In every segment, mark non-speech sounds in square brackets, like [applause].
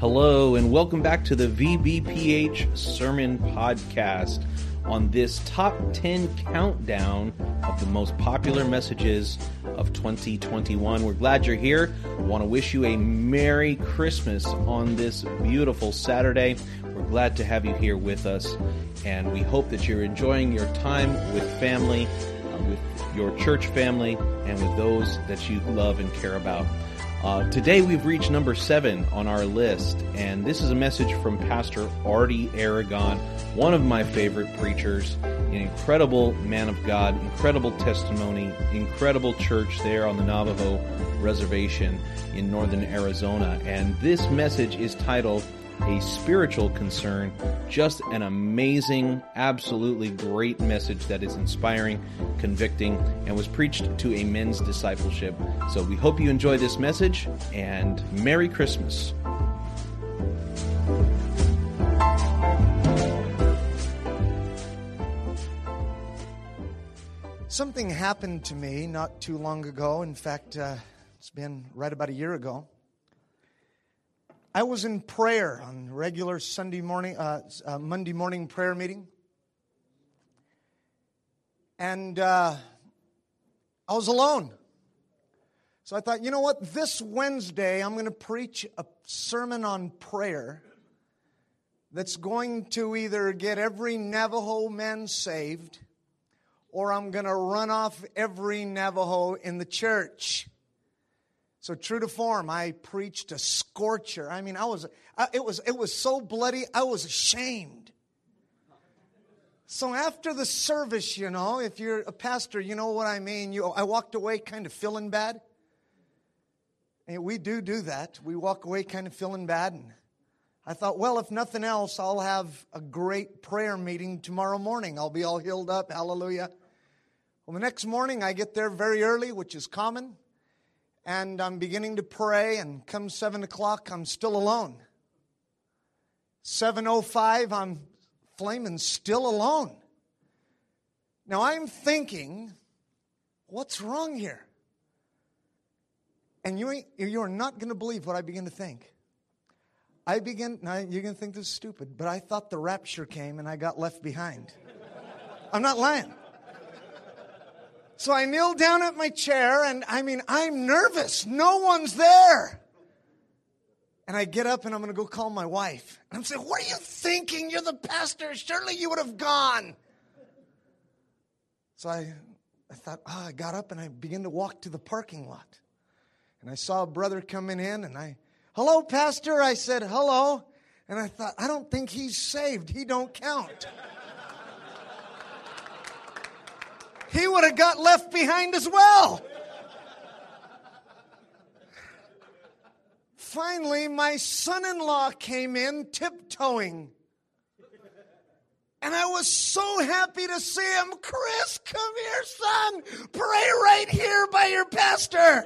Hello, and welcome back to the VBPH Sermon Podcast on this top 10 countdown of the most popular messages of 2021. We're glad you're here. I want to wish you a Merry Christmas on this beautiful Saturday. We're glad to have you here with us, and we hope that you're enjoying your time with family, uh, with your church family, and with those that you love and care about. Uh, today we've reached number seven on our list, and this is a message from Pastor Artie Aragon, one of my favorite preachers, an incredible man of God, incredible testimony, incredible church there on the Navajo Reservation in northern Arizona. And this message is titled a spiritual concern. Just an amazing, absolutely great message that is inspiring, convicting, and was preached to a men's discipleship. So we hope you enjoy this message and Merry Christmas. Something happened to me not too long ago. In fact, uh, it's been right about a year ago. I was in prayer on regular Sunday morning, uh, uh, Monday morning prayer meeting, and uh, I was alone. So I thought, you know what? This Wednesday, I'm going to preach a sermon on prayer that's going to either get every Navajo man saved, or I'm going to run off every Navajo in the church. So true to form, I preached a scorcher. I mean, I was it was it was so bloody, I was ashamed. So after the service, you know, if you're a pastor, you know what I mean. You, I walked away kind of feeling bad. And we do do that. We walk away kind of feeling bad. And I thought, well, if nothing else, I'll have a great prayer meeting tomorrow morning. I'll be all healed up. Hallelujah. Well, the next morning, I get there very early, which is common and I'm beginning to pray, and come seven o'clock, I'm still alone. 705, I'm flaming still alone. Now I'm thinking, what's wrong here? And you, you are not going to believe what I begin to think. I begin, now you're going to think this is stupid, but I thought the rapture came and I got left behind. I'm not lying. So I kneel down at my chair, and I mean, I'm nervous. No one's there. And I get up and I'm going to go call my wife. And I'm saying, What are you thinking? You're the pastor. Surely you would have gone. So I, I thought, oh, I got up and I began to walk to the parking lot. And I saw a brother coming in, and I, hello, pastor. I said, hello. And I thought, I don't think he's saved. He don't count. He would have got left behind as well. Finally, my son in law came in tiptoeing. And I was so happy to see him. Chris, come here, son. Pray right here by your pastor.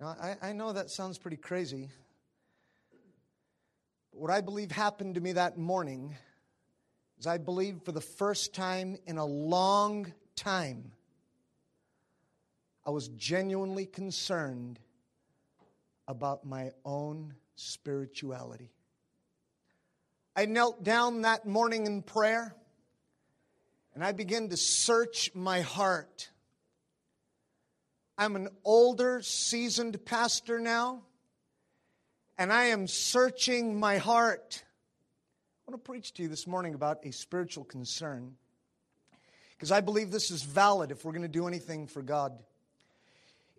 Now, I, I know that sounds pretty crazy. But what I believe happened to me that morning is I believe for the first time in a long time, I was genuinely concerned about my own spirituality. I knelt down that morning in prayer and I began to search my heart. I'm an older, seasoned pastor now, and I am searching my heart. I want to preach to you this morning about a spiritual concern because I believe this is valid if we're going to do anything for God.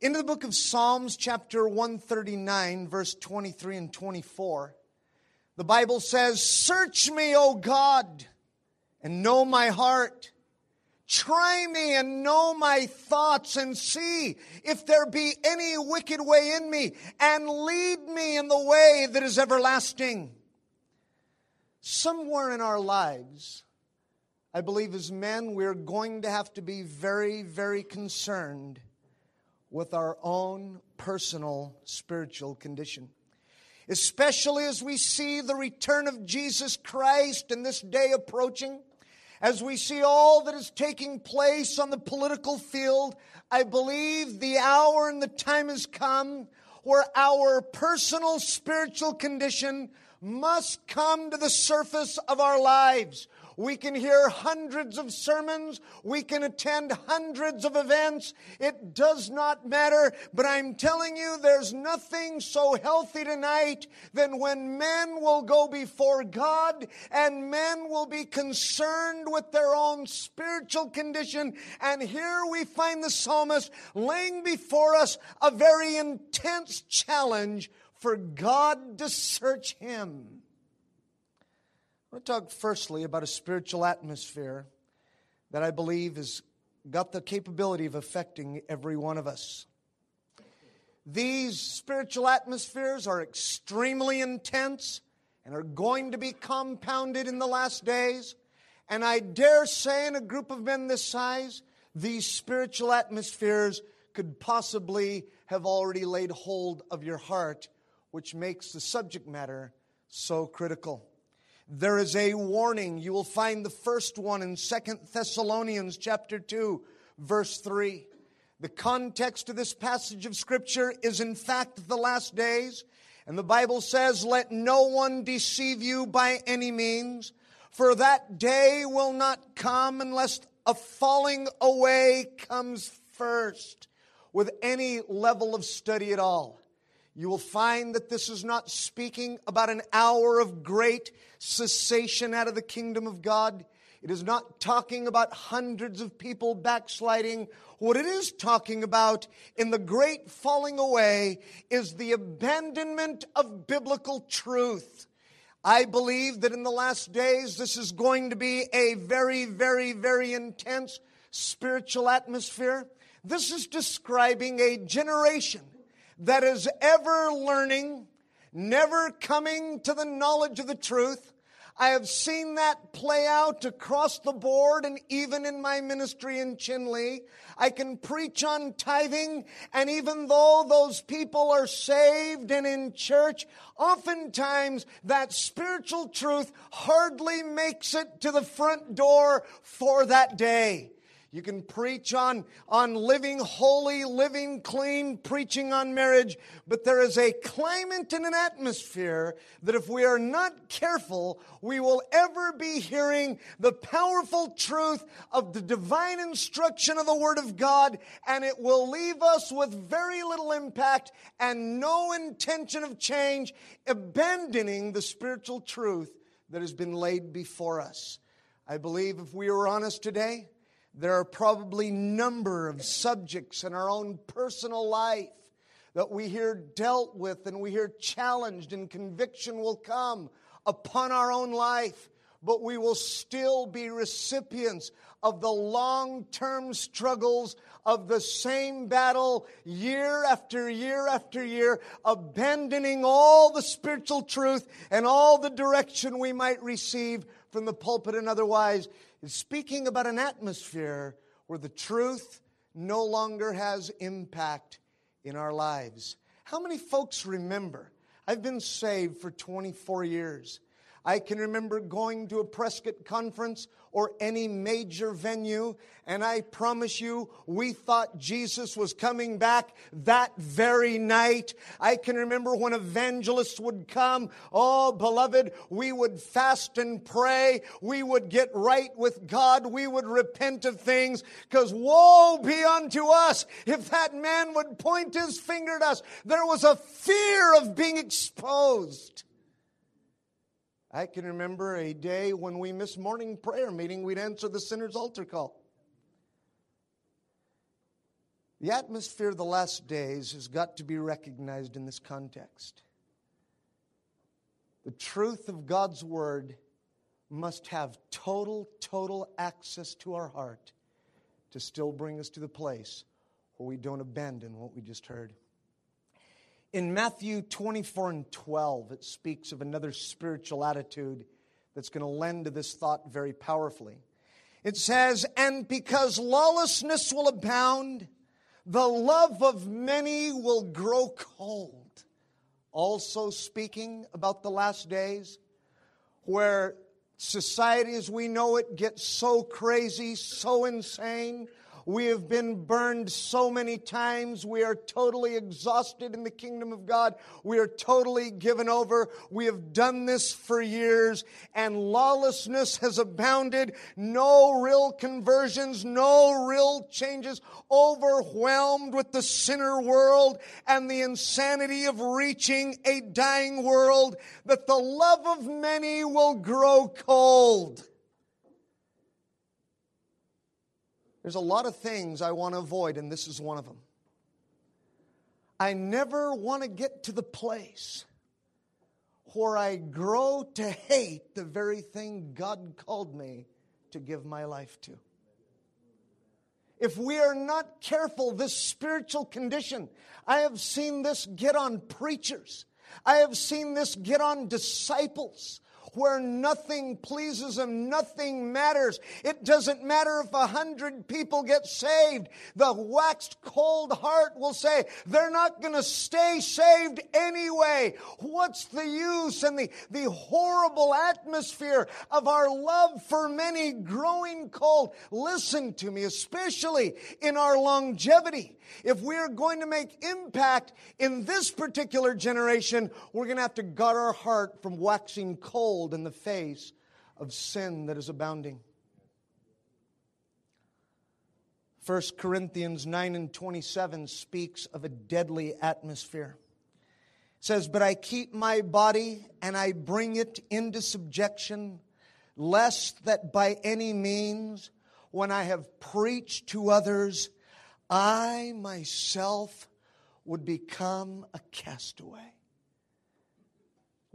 Into the book of Psalms, chapter 139, verse 23 and 24, the Bible says, Search me, O God, and know my heart. Try me and know my thoughts and see if there be any wicked way in me, and lead me in the way that is everlasting somewhere in our lives, I believe as men, we're going to have to be very, very concerned with our own personal spiritual condition. Especially as we see the return of Jesus Christ and this day approaching, as we see all that is taking place on the political field, I believe the hour and the time has come where our personal spiritual condition must come to the surface of our lives. We can hear hundreds of sermons. We can attend hundreds of events. It does not matter. But I'm telling you, there's nothing so healthy tonight than when men will go before God and men will be concerned with their own spiritual condition. And here we find the psalmist laying before us a very intense challenge for God to search him. I want to talk firstly about a spiritual atmosphere that I believe has got the capability of affecting every one of us. These spiritual atmospheres are extremely intense and are going to be compounded in the last days. And I dare say, in a group of men this size, these spiritual atmospheres could possibly have already laid hold of your heart, which makes the subject matter so critical there is a warning. You will find the first one in Second Thessalonians chapter 2, verse 3. The context of this passage of Scripture is, in fact, the last days. And the Bible says, Let no one deceive you by any means, for that day will not come unless a falling away comes first with any level of study at all you will find that this is not speaking about an hour of great cessation out of the kingdom of God. It is not talking about hundreds of people backsliding. What it is talking about in the great falling away is the abandonment of biblical truth. I believe that in the last days, this is going to be a very, very, very intense spiritual atmosphere. This is describing a generation that is ever learning, never coming to the knowledge of the truth. I have seen that play out across the board and even in my ministry in Chinle. I can preach on tithing, and even though those people are saved and in church, oftentimes that spiritual truth hardly makes it to the front door for that day. You can preach on, on living holy, living clean, preaching on marriage, but there is a climate and an atmosphere that if we are not careful, we will ever be hearing the powerful truth of the divine instruction of the Word of God, and it will leave us with very little impact and no intention of change, abandoning the spiritual truth that has been laid before us. I believe if we are honest today, there are probably number of subjects in our own personal life that we hear dealt with and we hear challenged and conviction will come upon our own life but we will still be recipients of the long term struggles of the same battle year after year after year, abandoning all the spiritual truth and all the direction we might receive from the pulpit and otherwise is speaking about an atmosphere where the truth no longer has impact in our lives. How many folks remember? I've been saved for 24 years. I can remember going to a Prescott conference or any major venue, and I promise you, we thought Jesus was coming back that very night. I can remember when evangelists would come. Oh, beloved, we would fast and pray. We would get right with God. We would repent of things, because woe be unto us if that man would point his finger at us. There was a fear of being exposed. I can remember a day when we missed morning prayer meeting, we'd answer the sinner's altar call. The atmosphere of the last days has got to be recognized in this context. The truth of God's word must have total, total access to our heart to still bring us to the place where we don't abandon what we just heard. In Matthew 24 and 12, it speaks of another spiritual attitude that's going to lend to this thought very powerfully. It says, And because lawlessness will abound, the love of many will grow cold. Also, speaking about the last days, where society as we know it gets so crazy, so insane, we have been burned so many times. We are totally exhausted in the kingdom of God. We are totally given over. We have done this for years, and lawlessness has abounded. No real conversions, no real changes. Overwhelmed with the sinner world and the insanity of reaching a dying world, that the love of many will grow cold. There's a lot of things I want to avoid, and this is one of them. I never want to get to the place where I grow to hate the very thing God called me to give my life to. If we are not careful, this spiritual condition, I have seen this get on preachers. I have seen this get on disciples where nothing pleases him, nothing matters. It doesn't matter if a hundred people get saved. The waxed cold heart will say, they're not going to stay saved anyway. What's the use? And the, the horrible atmosphere of our love for many growing cold. Listen to me, especially in our longevity. If we're going to make impact in this particular generation, we're going to have to guard our heart from waxing cold in the face of sin that is abounding. 1 Corinthians 9 and 27 speaks of a deadly atmosphere. It says, But I keep my body and I bring it into subjection, lest that by any means, when I have preached to others, I myself would become a castaway.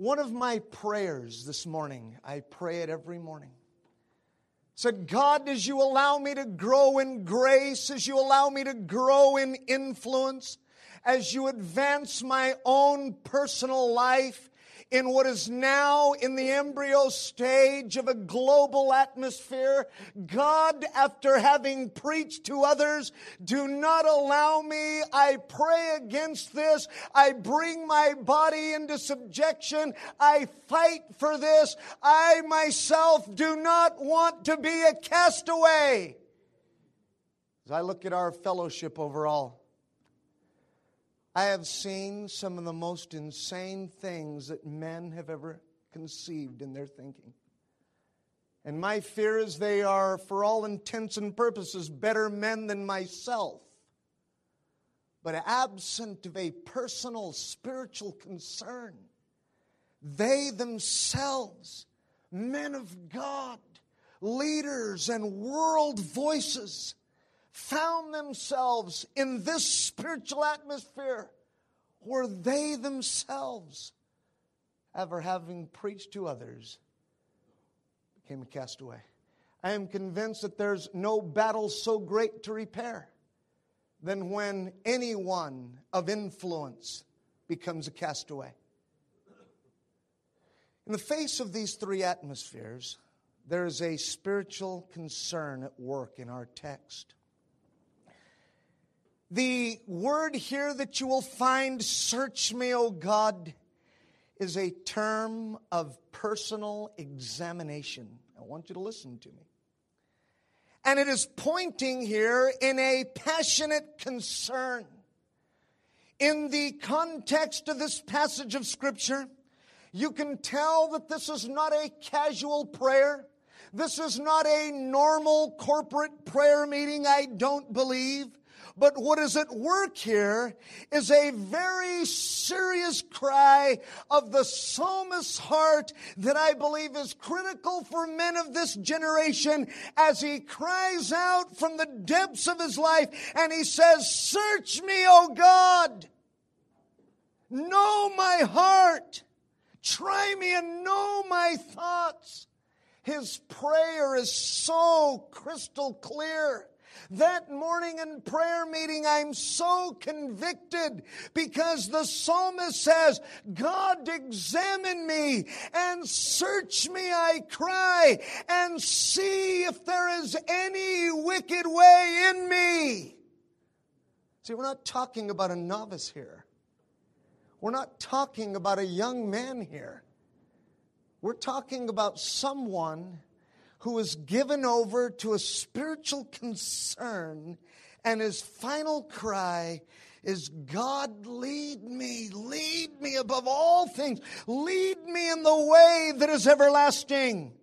One of my prayers this morning, I pray it every morning, said, God, as you allow me to grow in grace, as you allow me to grow in influence, as you advance my own personal life, in what is now in the embryo stage of a global atmosphere. God, after having preached to others, do not allow me. I pray against this. I bring my body into subjection. I fight for this. I myself do not want to be a castaway. As I look at our fellowship overall, I have seen some of the most insane things that men have ever conceived in their thinking. And my fear is they are, for all intents and purposes, better men than myself. But absent of a personal spiritual concern, they themselves, men of God, leaders, and world voices, found themselves in this spiritual atmosphere where they themselves, ever having preached to others, became a castaway. I am convinced that there's no battle so great to repair than when anyone of influence becomes a castaway. In the face of these three atmospheres, there is a spiritual concern at work in our text. The word here that you will find, search me, O God, is a term of personal examination. I want you to listen to me. And it is pointing here in a passionate concern. In the context of this passage of Scripture, you can tell that this is not a casual prayer. This is not a normal corporate prayer meeting, I don't believe. But what is at work here is a very serious cry of the psalmist's heart that I believe is critical for men of this generation as he cries out from the depths of his life and he says, Search me, O God. Know my heart. Try me and know my thoughts. His prayer is so crystal clear. That morning in prayer meeting, I'm so convicted because the psalmist says, God, examine me and search me, I cry, and see if there is any wicked way in me. See, we're not talking about a novice here. We're not talking about a young man here. We're talking about someone who is given over to a spiritual concern, and his final cry is God, lead me, lead me above all things, lead me in the way that is everlasting.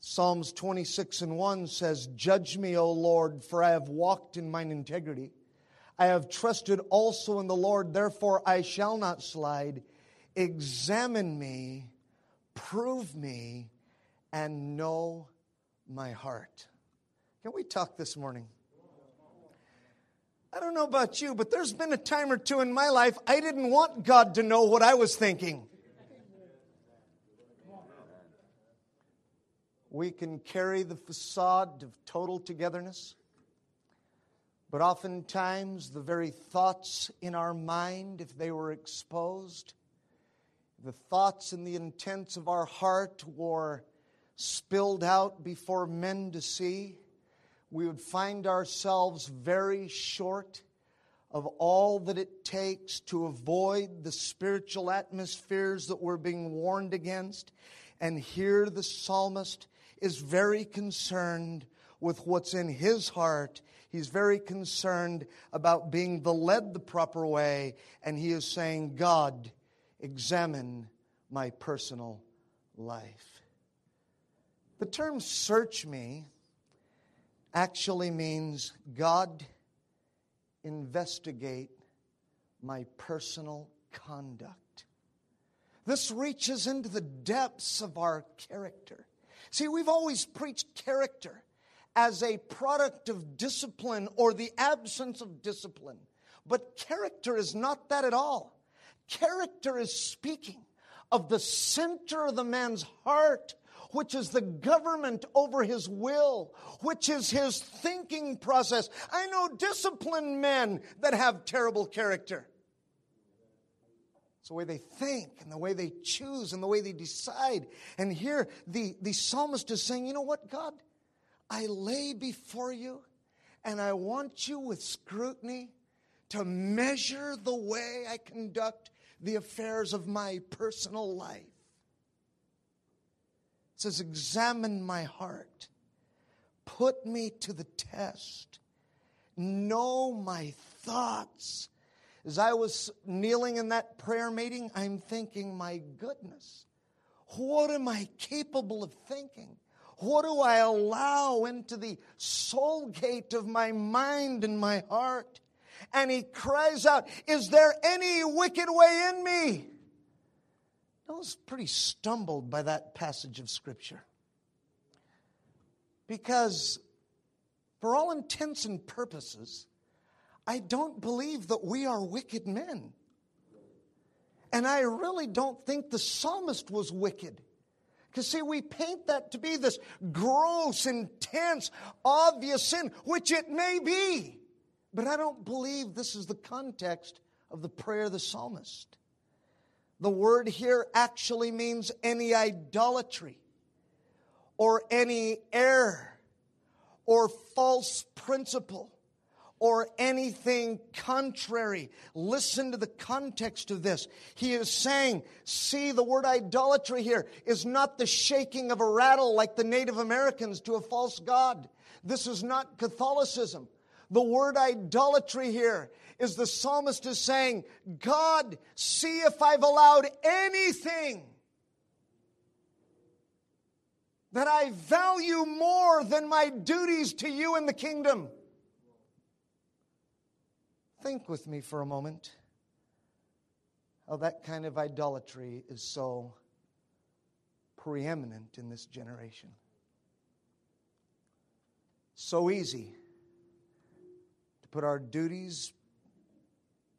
Psalms 26 and 1 says, Judge me, O Lord, for I have walked in mine integrity. I have trusted also in the Lord, therefore I shall not slide. Examine me, prove me, and know my heart. Can we talk this morning? I don't know about you, but there's been a time or two in my life I didn't want God to know what I was thinking. We can carry the facade of total togetherness, but oftentimes the very thoughts in our mind, if they were exposed, the thoughts and the intents of our heart were spilled out before men to see, we would find ourselves very short of all that it takes to avoid the spiritual atmospheres that we're being warned against. And here the psalmist is very concerned with what's in his heart. He's very concerned about being the led the proper way. And he is saying, God, examine my personal life. The term search me actually means God, investigate my personal conduct. This reaches into the depths of our character. See, we've always preached character as a product of discipline or the absence of discipline. But character is not that at all. Character is speaking of the center of the man's heart, which is the government over his will, which is his thinking process. I know disciplined men that have terrible character. It's the way they think and the way they choose and the way they decide. And here the, the psalmist is saying, you know what, God? I lay before you and I want you with scrutiny to measure the way I conduct the affairs of my personal life. It says, Examine my heart, put me to the test, know my thoughts. As I was kneeling in that prayer meeting, I'm thinking, my goodness, what am I capable of thinking? What do I allow into the soul gate of my mind and my heart? And he cries out, Is there any wicked way in me? I was pretty stumbled by that passage of Scripture. Because, for all intents and purposes, I don't believe that we are wicked men. And I really don't think the psalmist was wicked. Because, see, we paint that to be this gross, intense, obvious sin, which it may be. But I don't believe this is the context of the prayer of the psalmist. The word here actually means any idolatry or any error or false principle or anything contrary. Listen to the context of this. He is saying, see, the word idolatry here is not the shaking of a rattle like the Native Americans to a false god. This is not Catholicism. The word idolatry here is the psalmist is saying, God, see if I've allowed anything that I value more than my duties to you in the kingdom. Think with me for a moment how that kind of idolatry is so preeminent in this generation. So easy put our duties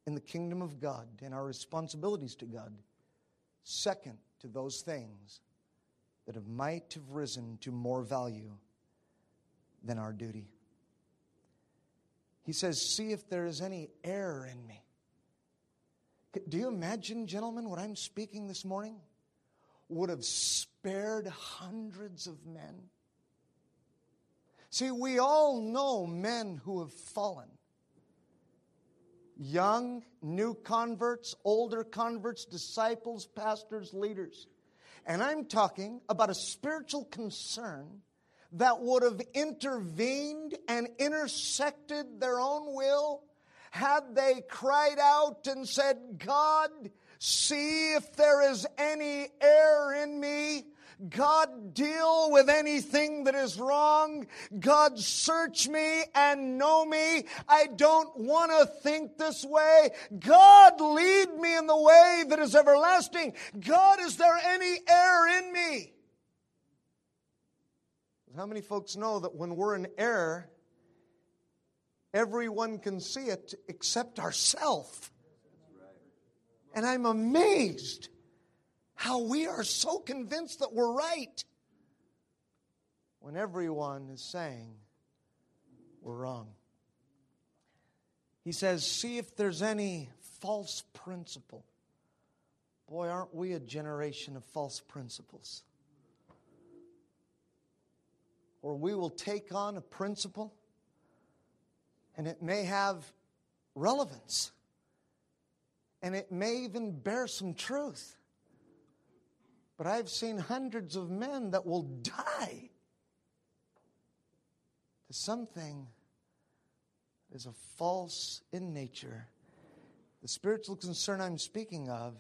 in the kingdom of God and our responsibilities to God second to those things that have might have risen to more value than our duty. He says, See if there is any error in me. Do you imagine, gentlemen, what I'm speaking this morning would have spared hundreds of men? See, we all know men who have fallen. Young, new converts, older converts, disciples, pastors, leaders. And I'm talking about a spiritual concern that would have intervened and intersected their own will had they cried out and said, God, see if there is any error in me. God, deal with anything that is wrong. God, search me and know me. I don't want to think this way. God, lead me in the way that is everlasting. God, is there any error in me? How many folks know that when we're in error, everyone can see it except ourselves? And I'm amazed how we are so convinced that we're right when everyone is saying we're wrong. He says, See if there's any false principle. Boy, aren't we a generation of false principles? Or we will take on a principle and it may have relevance and it may even bear some truth. But I've seen hundreds of men that will die to something that is a false in nature. The spiritual concern I'm speaking of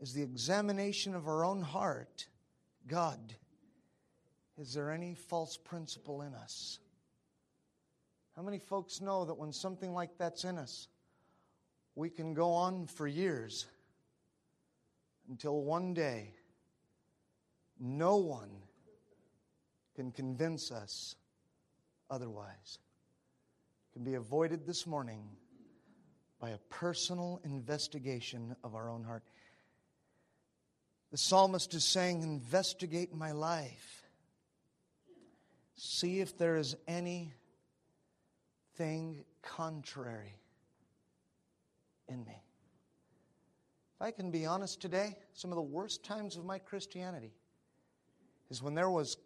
is the examination of our own heart. God, is there any false principle in us? How many folks know that when something like that's in us, we can go on for years until one day no one can convince us otherwise. It can be avoided this morning by a personal investigation of our own heart. The psalmist is saying, Investigate my life. See if there is anything contrary in me. If I can be honest today, some of the worst times of my Christianity is when there was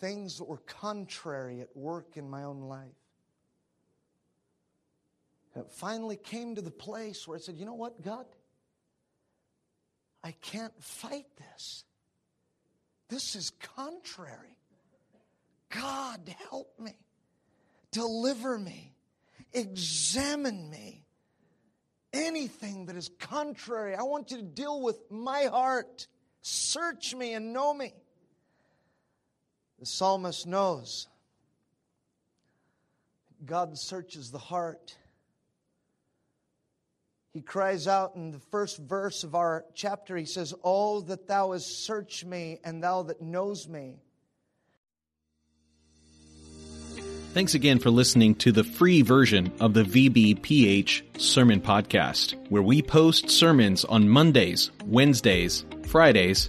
things that were contrary at work in my own life. And it finally came to the place where I said, you know what, God? I can't fight this. This is contrary. God, help me. Deliver me. Examine me. Anything that is contrary, I want you to deal with my heart. Search me and know me. The psalmist knows God searches the heart. He cries out in the first verse of our chapter, he says, Oh, that thou hast searched me, and thou that knows me. Thanks again for listening to the free version of the VBPH Sermon Podcast, where we post sermons on Mondays, Wednesdays, Fridays,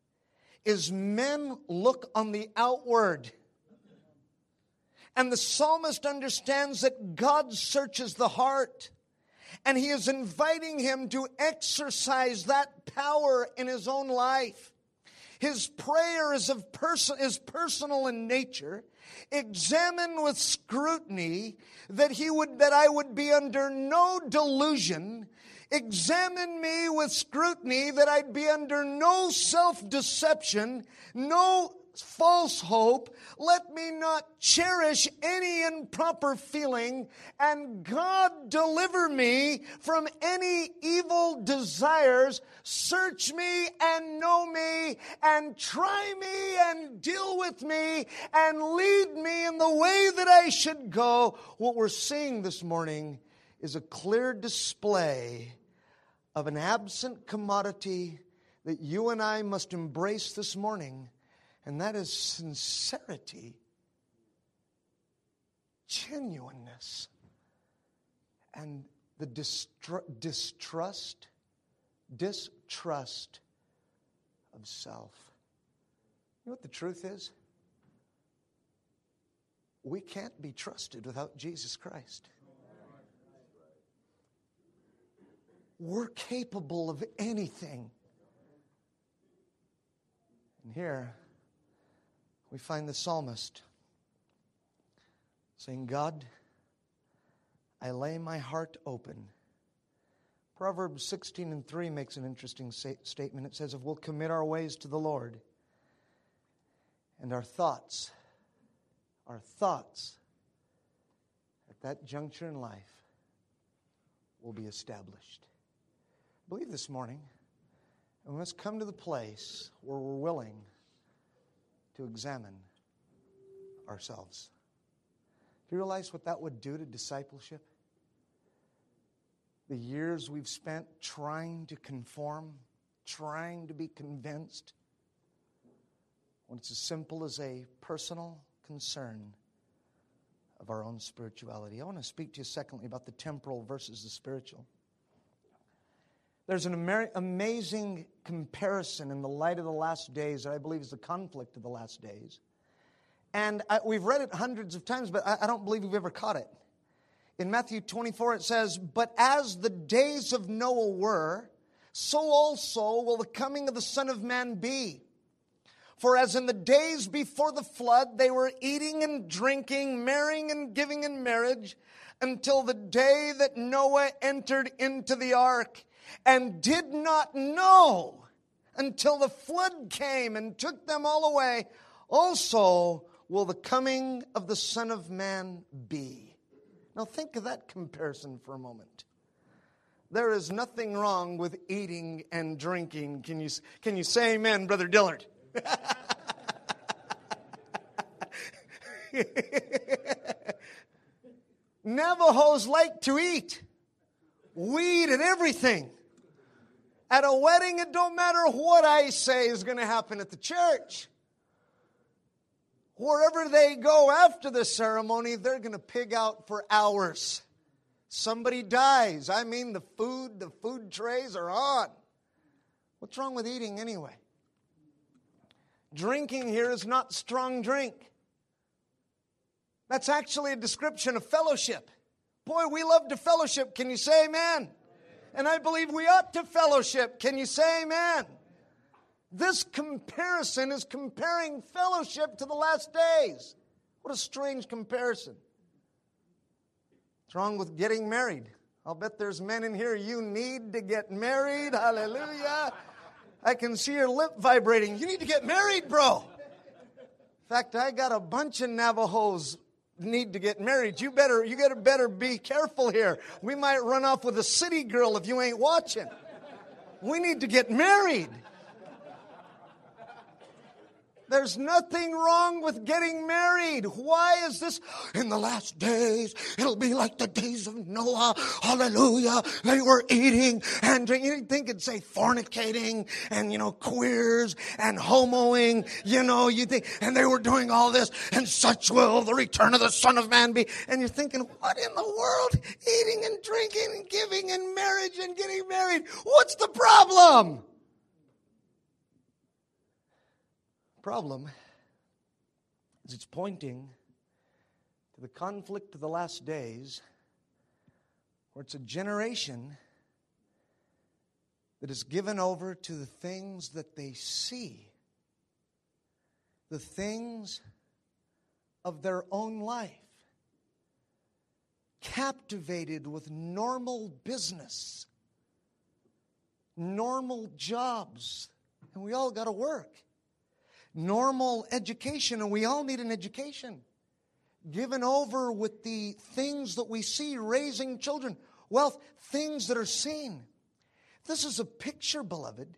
is men look on the outward. And the psalmist understands that God searches the heart. And he is inviting him to exercise that power in his own life. His prayer is, of person, is personal in nature. Examine with scrutiny that he would that I would be under no delusion. Examine me with scrutiny that I'd be under no self deception, no false hope. Let me not cherish any improper feeling. And God deliver me from any evil desires. Search me and know me and try me and deal with me and lead me in the way that I should go. What we're seeing this morning is a clear display of an absent commodity that you and I must embrace this morning and that is sincerity, genuineness, and the distru- distrust, distrust of self. You know what the truth is? We can't be trusted without Jesus Christ. We're capable of anything. And here, we find the psalmist saying, God, I lay my heart open. Proverbs 16 and 3 makes an interesting statement. It says, If we'll commit our ways to the Lord, and our thoughts, our thoughts at that juncture in life will be established. Believe this morning, and we must come to the place where we're willing to examine ourselves. Do you realize what that would do to discipleship? The years we've spent trying to conform, trying to be convinced, when it's as simple as a personal concern of our own spirituality. I want to speak to you, secondly, about the temporal versus the spiritual. There's an amazing comparison in the light of the last days that I believe is the conflict of the last days. And I, we've read it hundreds of times, but I, I don't believe we've ever caught it. In Matthew 24, it says, But as the days of Noah were, so also will the coming of the Son of Man be. For as in the days before the flood, they were eating and drinking, marrying and giving in marriage, until the day that Noah entered into the ark and did not know until the flood came and took them all away, also will the coming of the Son of Man be. Now, think of that comparison for a moment. There is nothing wrong with eating and drinking. Can you, can you say amen, Brother Dillard? [laughs] Navajos like to eat weed and everything. At a wedding, it don't matter what I say is going to happen at the church. Wherever they go after the ceremony, they're going to pig out for hours. Somebody dies. I mean, the food, the food trays are on. What's wrong with eating anyway? Drinking here is not strong drink. That's actually a description of fellowship. Boy, we love to fellowship. Can you say amen? And I believe we ought to fellowship. Can you say amen? This comparison is comparing fellowship to the last days. What a strange comparison. What's wrong with getting married? I'll bet there's men in here, you need to get married. Hallelujah. I can see your lip vibrating. You need to get married, bro. In fact, I got a bunch of Navajos need to get married. You better, you gotta better be careful here. We might run off with a city girl if you ain't watching. We need to get married. There's nothing wrong with getting married. Why is this? In the last days, it'll be like the days of Noah. Hallelujah. They were eating and drinking. You think it'd say fornicating and, you know, queers and homoing, you know, you think, and they were doing all this, and such will the return of the Son of Man be. And you're thinking, what in the world? Eating and drinking and giving and marriage and getting married. What's the problem? Problem is it's pointing to the conflict of the last days where it's a generation that is given over to the things that they see, the things of their own life, captivated with normal business, normal jobs, and we all got to work, normal education, and we all need an education. Given over with the things that we see, raising children, wealth, things that are seen. This is a picture, beloved,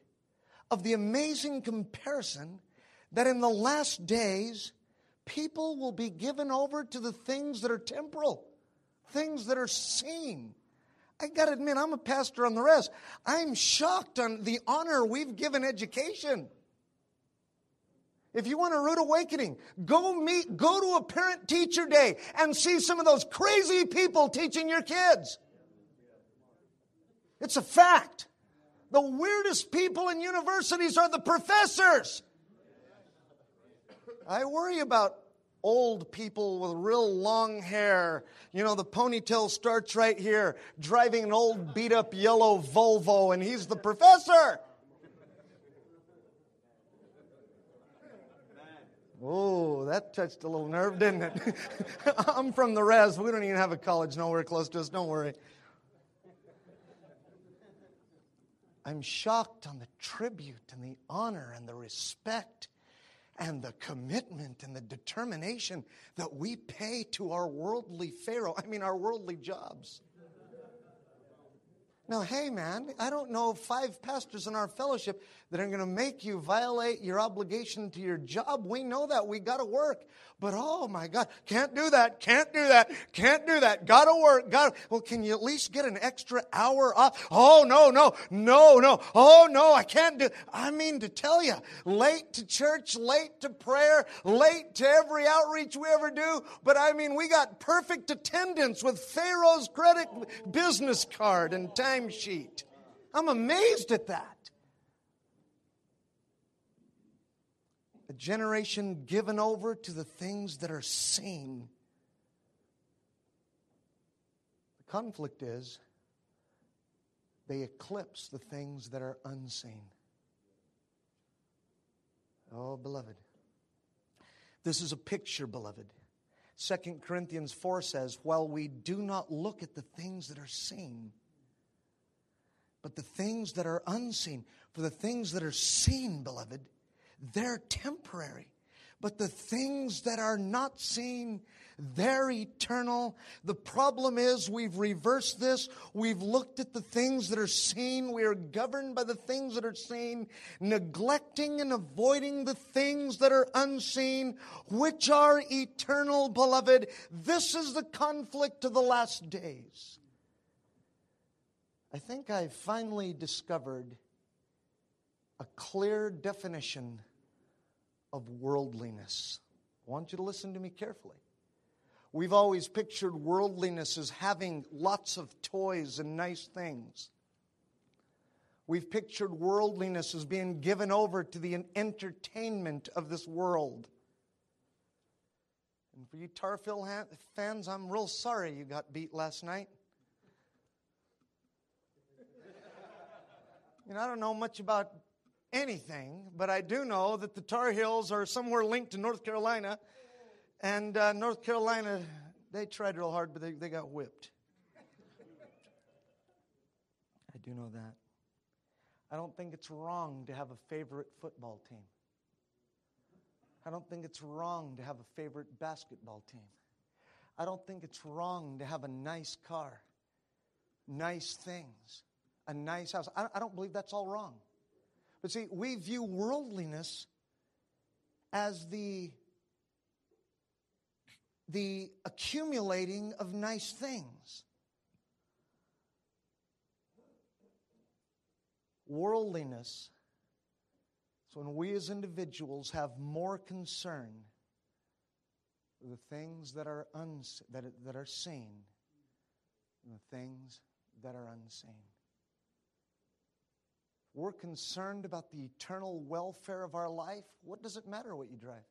of the amazing comparison that in the last days, people will be given over to the things that are temporal, things that are seen. I got to admit, I'm a pastor on the rest. I'm shocked on the honor we've given education. If you want a rude awakening, go meet, go to a parent teacher day and see some of those crazy people teaching your kids. It's a fact. The weirdest people in universities are the professors. I worry about old people with real long hair. You know, the ponytail starts right here, driving an old beat up yellow Volvo, and he's the professor. Oh, that touched a little nerve, didn't it? [laughs] I'm from the res. We don't even have a college nowhere close to us. Don't worry. I'm shocked on the tribute and the honor and the respect and the commitment and the determination that we pay to our worldly Pharaoh, I mean, our worldly jobs. Now, hey, man, I don't know five pastors in our fellowship that are going to make you violate your obligation to your job. We know that. We got to work. But oh my God, can't do that, can't do that, can't do that. Got to work. gotta. Well, can you at least get an extra hour off? Oh no, no, no, no. Oh no, I can't do. I mean to tell you, late to church, late to prayer, late to every outreach we ever do. But I mean, we got perfect attendance with Pharaoh's credit business card and timesheet. I'm amazed at that. A generation given over to the things that are seen. The conflict is they eclipse the things that are unseen. Oh, beloved. This is a picture, beloved. 2 Corinthians 4 says, While we do not look at the things that are seen, but the things that are unseen, for the things that are seen, beloved, they're temporary. But the things that are not seen, they're eternal. The problem is we've reversed this. We've looked at the things that are seen. We are governed by the things that are seen, neglecting and avoiding the things that are unseen, which are eternal, beloved. This is the conflict of the last days. I think I finally discovered a clear definition of worldliness. I want you to listen to me carefully. We've always pictured worldliness as having lots of toys and nice things. We've pictured worldliness as being given over to the entertainment of this world. And for you Tar Heel fans, I'm real sorry you got beat last night. You know, I don't know much about anything, but I do know that the Tar Heels are somewhere linked to North Carolina. And uh, North Carolina, they tried real hard, but they, they got whipped. I do know that. I don't think it's wrong to have a favorite football team. I don't think it's wrong to have a favorite basketball team. I don't think it's wrong to have a nice car, nice things, a nice house. I, I don't believe that's all wrong. But see, we view worldliness as the, the accumulating of nice things. Worldliness is when we as individuals have more concern the things that are, uns- that, that are seen than the things that are unseen. We're concerned about the eternal welfare of our life. What does it matter what you drive?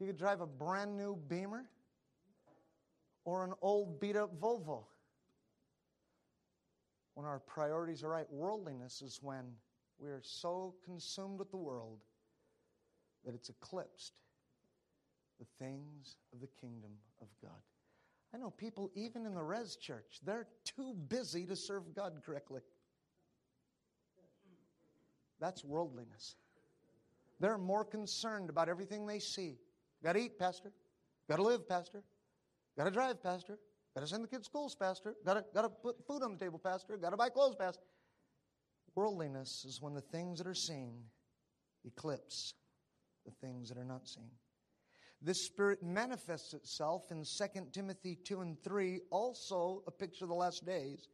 You could drive a brand new Beamer or an old beat up Volvo. when our priorities are right. Worldliness is when we are so consumed with the world that it's eclipsed the things of the kingdom of God. I know people, even in the res church, they're too busy to serve God correctly. That's worldliness. They're more concerned about everything they see. Got to eat, Pastor. Got to live, Pastor. Got to drive, Pastor. Got to send the kids to schools, Pastor. Got to, got to put food on the table, Pastor. Got to buy clothes, Pastor. Worldliness is when the things that are seen eclipse the things that are not seen. This spirit manifests itself in 2 Timothy 2 and 3, also a picture of the last days.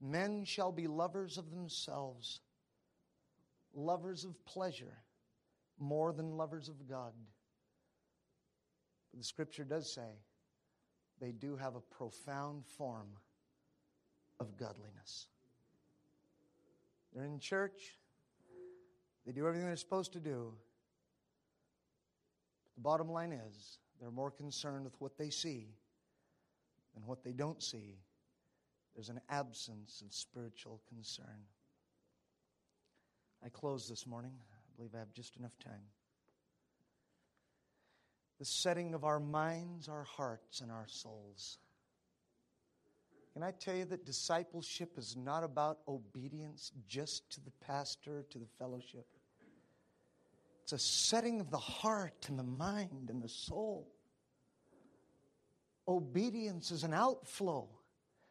Men shall be lovers of themselves, lovers of pleasure, more than lovers of God. But the scripture does say they do have a profound form of godliness. They're in church, they do everything they're supposed to do. But the bottom line is they're more concerned with what they see than what they don't see. There's an absence of spiritual concern. I close this morning. I believe I have just enough time. The setting of our minds, our hearts, and our souls. Can I tell you that discipleship is not about obedience just to the pastor, to the fellowship? It's a setting of the heart and the mind and the soul. Obedience is an outflow.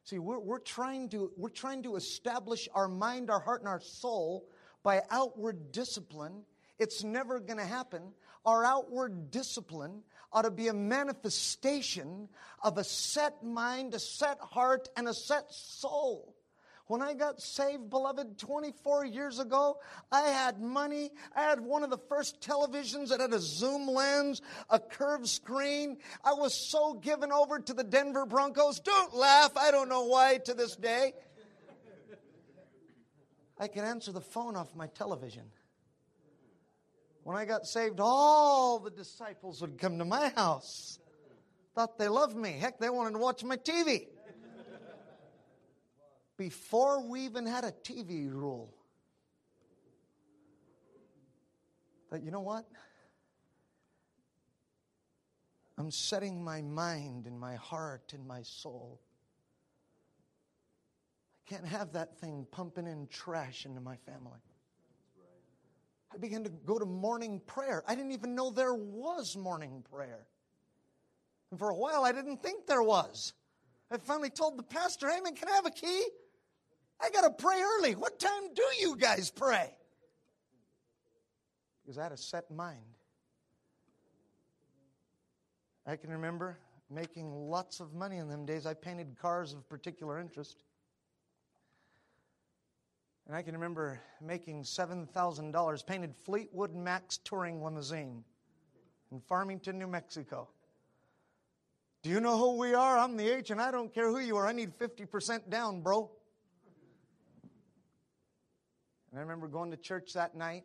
See, we're, we're, trying to, we're trying to establish our mind, our heart, and our soul by outward discipline. It's never going to happen. Our outward discipline ought to be a manifestation of a set mind, a set heart, and a set soul. When I got saved, beloved, 24 years ago, I had money. I had one of the first televisions that had a zoom lens, a curved screen. I was so given over to the Denver Broncos. Don't laugh. I don't know why to this day. I can answer the phone off my television. When I got saved, all the disciples would come to my house. Thought they loved me. Heck, they wanted to watch my TV. Before we even had a TV rule. But you know what? I'm setting my mind and my heart and my soul. Can't have that thing pumping in trash into my family. I began to go to morning prayer. I didn't even know there was morning prayer. And for a while, I didn't think there was. I finally told the pastor, hey man, can I have a key? I got to pray early. What time do you guys pray? Because I had a set mind. I can remember making lots of money in them days. I painted cars of particular interest. And I can remember making $7,000, painted Fleetwood Mac's touring limousine in Farmington, New Mexico. Do you know who we are? I'm the agent. I don't care who you are. I need 50% down, bro. And I remember going to church that night.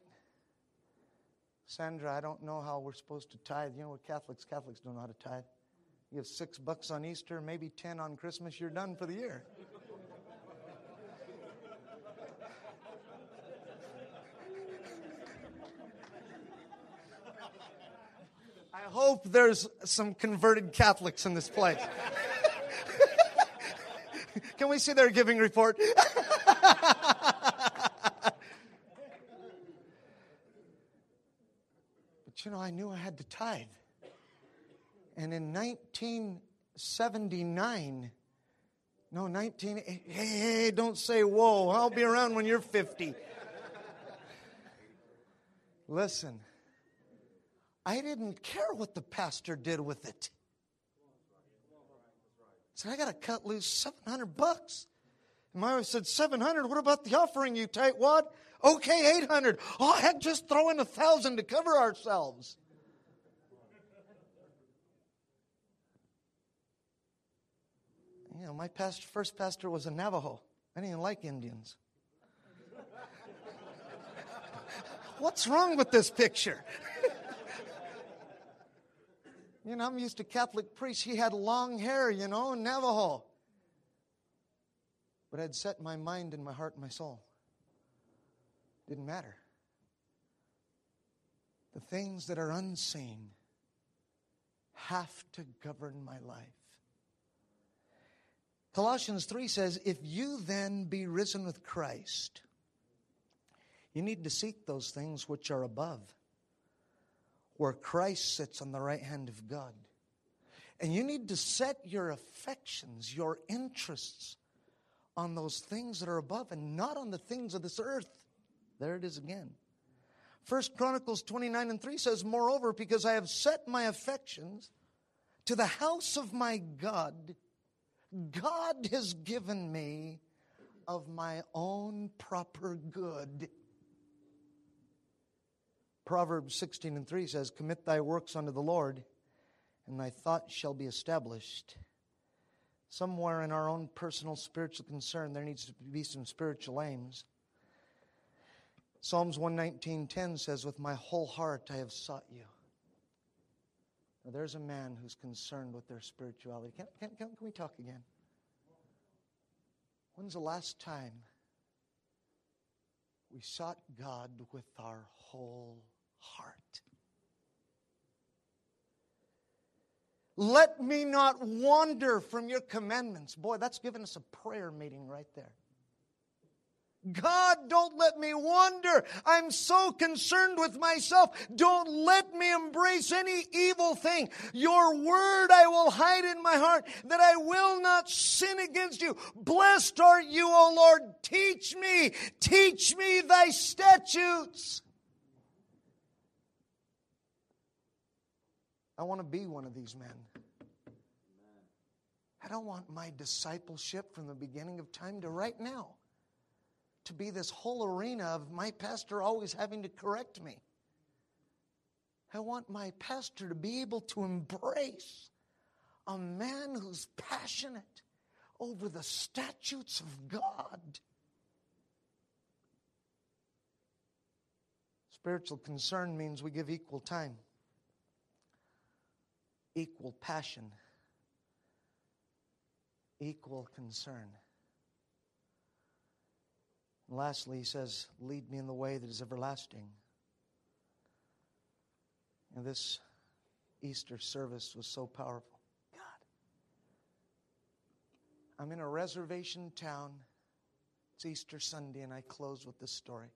Sandra, I don't know how we're supposed to tithe. You know what Catholics, Catholics don't know how to tithe. You have six bucks on Easter, maybe ten on Christmas, you're done for the year. I hope there's some converted Catholics in this place. [laughs] Can we see their giving report? [laughs] But you know, I knew I had to tithe. And in 1979, no, 19, hey, hey, don't say whoa, I'll be around when you're 50. Listen, I didn't care what the pastor did with it. So I got to cut loose 700 bucks. And my wife said, 700? What about the offering, you tightwad? Okay, 800. Oh, heck, just throw in a thousand to cover ourselves. You know, my pastor, first pastor was a Navajo. I didn't like Indians. [laughs] What's wrong with this picture? You know, I'm used to Catholic priests. He had long hair, you know, Navajo. But I'd set my mind and my heart and my soul. Didn't matter. The things that are unseen have to govern my life. Colossians 3 says, If you then be risen with Christ, you need to seek those things which are above, where Christ sits on the right hand of God. And you need to set your affections, your interests on those things that are above and not on the things of this earth. There it is again. First Chronicles 29 and 3 says, Moreover, because I have set my affections to the house of my God, God has given me of my own proper good. Proverbs 16 and 3 says, Commit thy works unto the Lord, and thy thoughts shall be established. Somewhere in our own personal spiritual concern, there needs to be some spiritual aims. Psalms 119.10 says, With my whole heart I have sought you. Now, there's a man who's concerned with their spirituality. Can, can, can, can we talk again? When's the last time we sought God with our whole heart? Let me not wander from your commandments. Boy, that's given us a prayer meeting right there. God, don't let me wander. I'm so concerned with myself. Don't let me embrace any evil thing. Your word I will hide in my heart that I will not sin against you. Blessed are you, O Lord. Teach me, teach me thy statutes. I want to be one of these men. I don't want my discipleship from the beginning of time to right now to be this whole arena of my pastor always having to correct me. I want my pastor to be able to embrace a man who's passionate over the statutes of God. Spiritual concern means we give equal time, equal passion, equal concern. And lastly, he says, Lead me in the way that is everlasting. And this Easter service was so powerful. God. I'm in a reservation town. It's Easter Sunday, and I close with this story.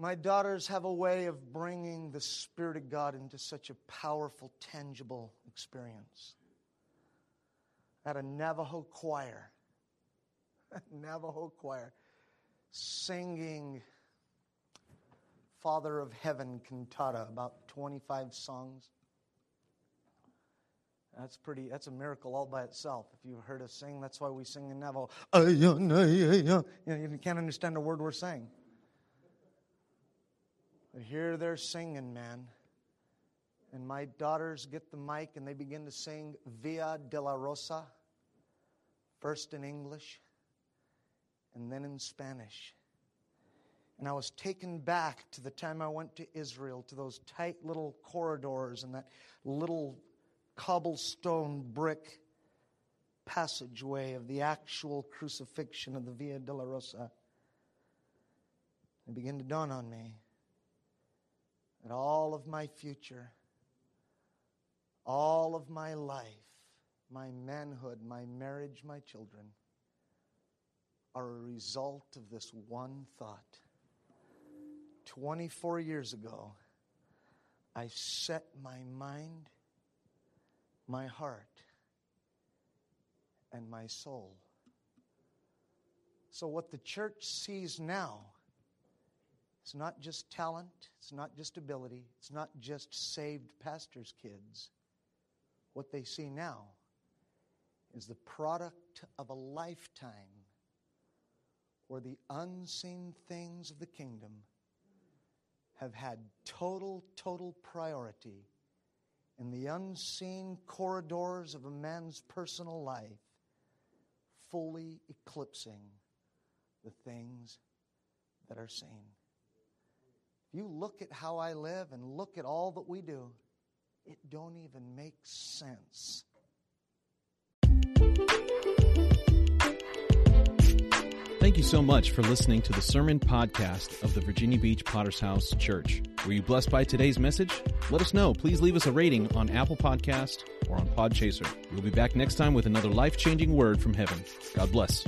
My daughters have a way of bringing the Spirit of God into such a powerful, tangible experience. At a Navajo choir, [laughs] Navajo choir singing Father of Heaven cantata, about 25 songs. That's pretty, that's a miracle all by itself. If you've heard us sing, that's why we sing in Navajo. You can't understand a word we're saying. But here they're singing, man. And my daughters get the mic and they begin to sing Via Dolorosa, first in English and then in Spanish. And I was taken back to the time I went to Israel, to those tight little corridors and that little cobblestone brick passageway of the actual crucifixion of the Via Dolorosa. It began to dawn on me that all of my future, all of my life, my manhood, my marriage, my children, are a result of this one thought. 24 years ago, I set my mind, my heart, and my soul. So, what the church sees now is not just talent, it's not just ability, it's not just saved pastors' kids. What they see now is the product of a lifetime where the unseen things of the kingdom have had total, total priority in the unseen corridors of a man's personal life, fully eclipsing the things that are seen. If you look at how I live and look at all that we do, it don't even make sense. Thank you so much for listening to the sermon podcast of the Virginia Beach Potter's House Church. Were you blessed by today's message? Let us know. Please leave us a rating on Apple Podcast or on Podchaser. We'll be back next time with another life-changing word from heaven. God bless.